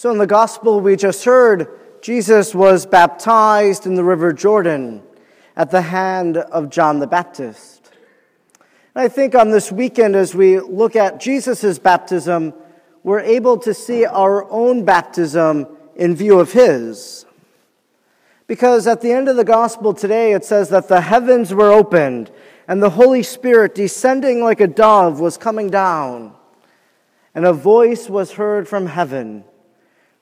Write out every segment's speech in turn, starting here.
So, in the gospel we just heard, Jesus was baptized in the River Jordan at the hand of John the Baptist. And I think on this weekend, as we look at Jesus' baptism, we're able to see our own baptism in view of his. Because at the end of the gospel today, it says that the heavens were opened and the Holy Spirit, descending like a dove, was coming down. And a voice was heard from heaven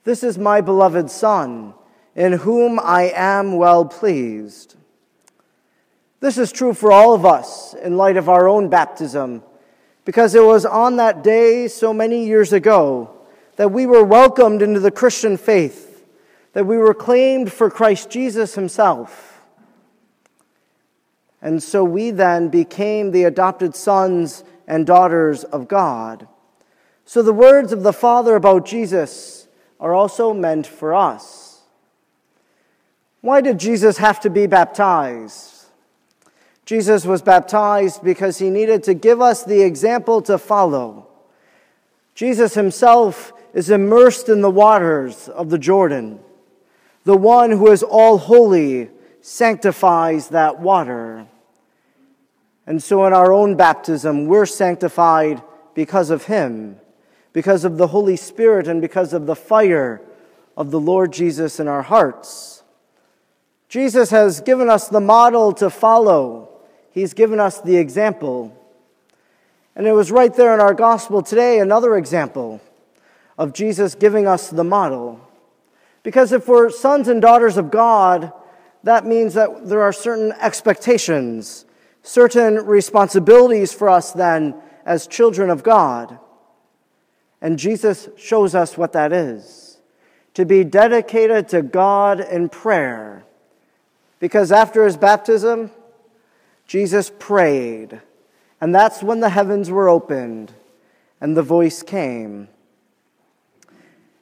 this is my beloved Son, in whom I am well pleased. This is true for all of us in light of our own baptism, because it was on that day so many years ago that we were welcomed into the Christian faith, that we were claimed for Christ Jesus Himself. And so we then became the adopted sons and daughters of God. So the words of the Father about Jesus are also meant for us. Why did Jesus have to be baptized? Jesus was baptized because he needed to give us the example to follow. Jesus himself is immersed in the waters of the Jordan. The one who is all holy sanctifies that water. And so in our own baptism, we're sanctified because of him because of the Holy Spirit and because of the fire of the Lord Jesus in our hearts. Jesus has given us the model to follow, He's given us the example. And it was right there in our gospel today, another example of Jesus giving us the model. Because if we're sons and daughters of God, that means that there are certain expectations, certain responsibilities for us then as children of God. And Jesus shows us what that is to be dedicated to God in prayer. Because after his baptism, Jesus prayed. And that's when the heavens were opened and the voice came.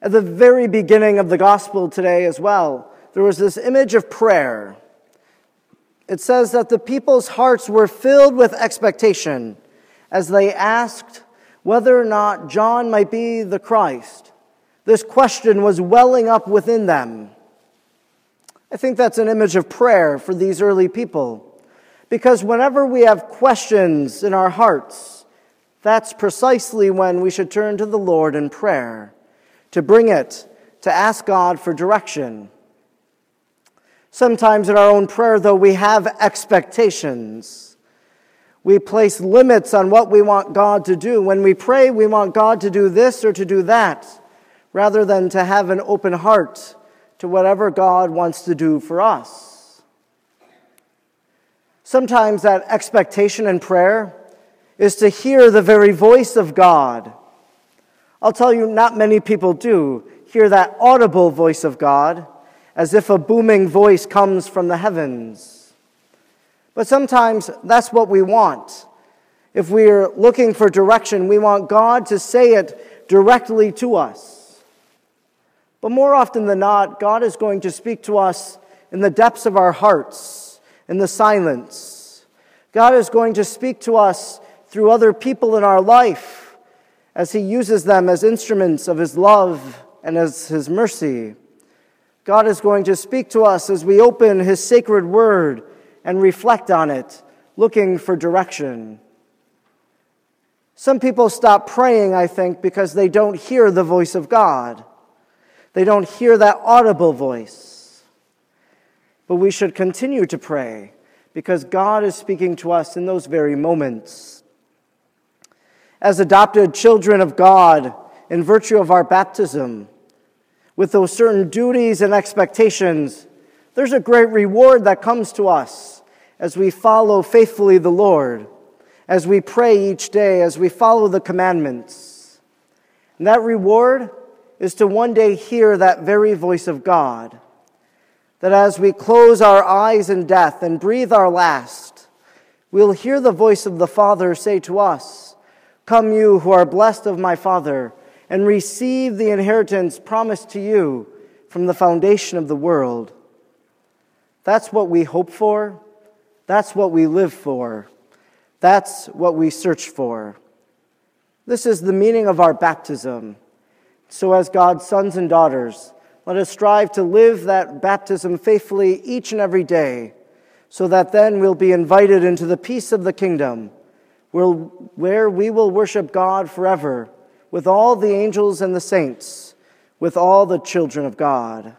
At the very beginning of the gospel today, as well, there was this image of prayer. It says that the people's hearts were filled with expectation as they asked whether or not John might be the Christ. This question was welling up within them. I think that's an image of prayer for these early people. Because whenever we have questions in our hearts, that's precisely when we should turn to the Lord in prayer, to bring it, to ask God for direction. Sometimes in our own prayer, though, we have expectations. We place limits on what we want God to do. When we pray, we want God to do this or to do that, rather than to have an open heart to whatever God wants to do for us. Sometimes that expectation in prayer is to hear the very voice of God. I'll tell you, not many people do hear that audible voice of God as if a booming voice comes from the heavens. But sometimes that's what we want. If we're looking for direction, we want God to say it directly to us. But more often than not, God is going to speak to us in the depths of our hearts, in the silence. God is going to speak to us through other people in our life as He uses them as instruments of His love and as His mercy. God is going to speak to us as we open His sacred word and reflect on it, looking for direction. Some people stop praying, I think, because they don't hear the voice of God. They don't hear that audible voice. But we should continue to pray because God is speaking to us in those very moments. As adopted children of God, in virtue of our baptism, with those certain duties and expectations, there's a great reward that comes to us as we follow faithfully the Lord, as we pray each day, as we follow the commandments. And that reward is to one day hear that very voice of God. That as we close our eyes in death and breathe our last, we'll hear the voice of the Father say to us, Come, you who are blessed of my Father, and receive the inheritance promised to you from the foundation of the world. That's what we hope for. That's what we live for. That's what we search for. This is the meaning of our baptism So, as God's sons and daughters, let us strive to live that baptism faithfully each and every day, so that then we'll be invited into the peace of the kingdom, where we will worship God forever with all the angels and the saints, with all the children of God.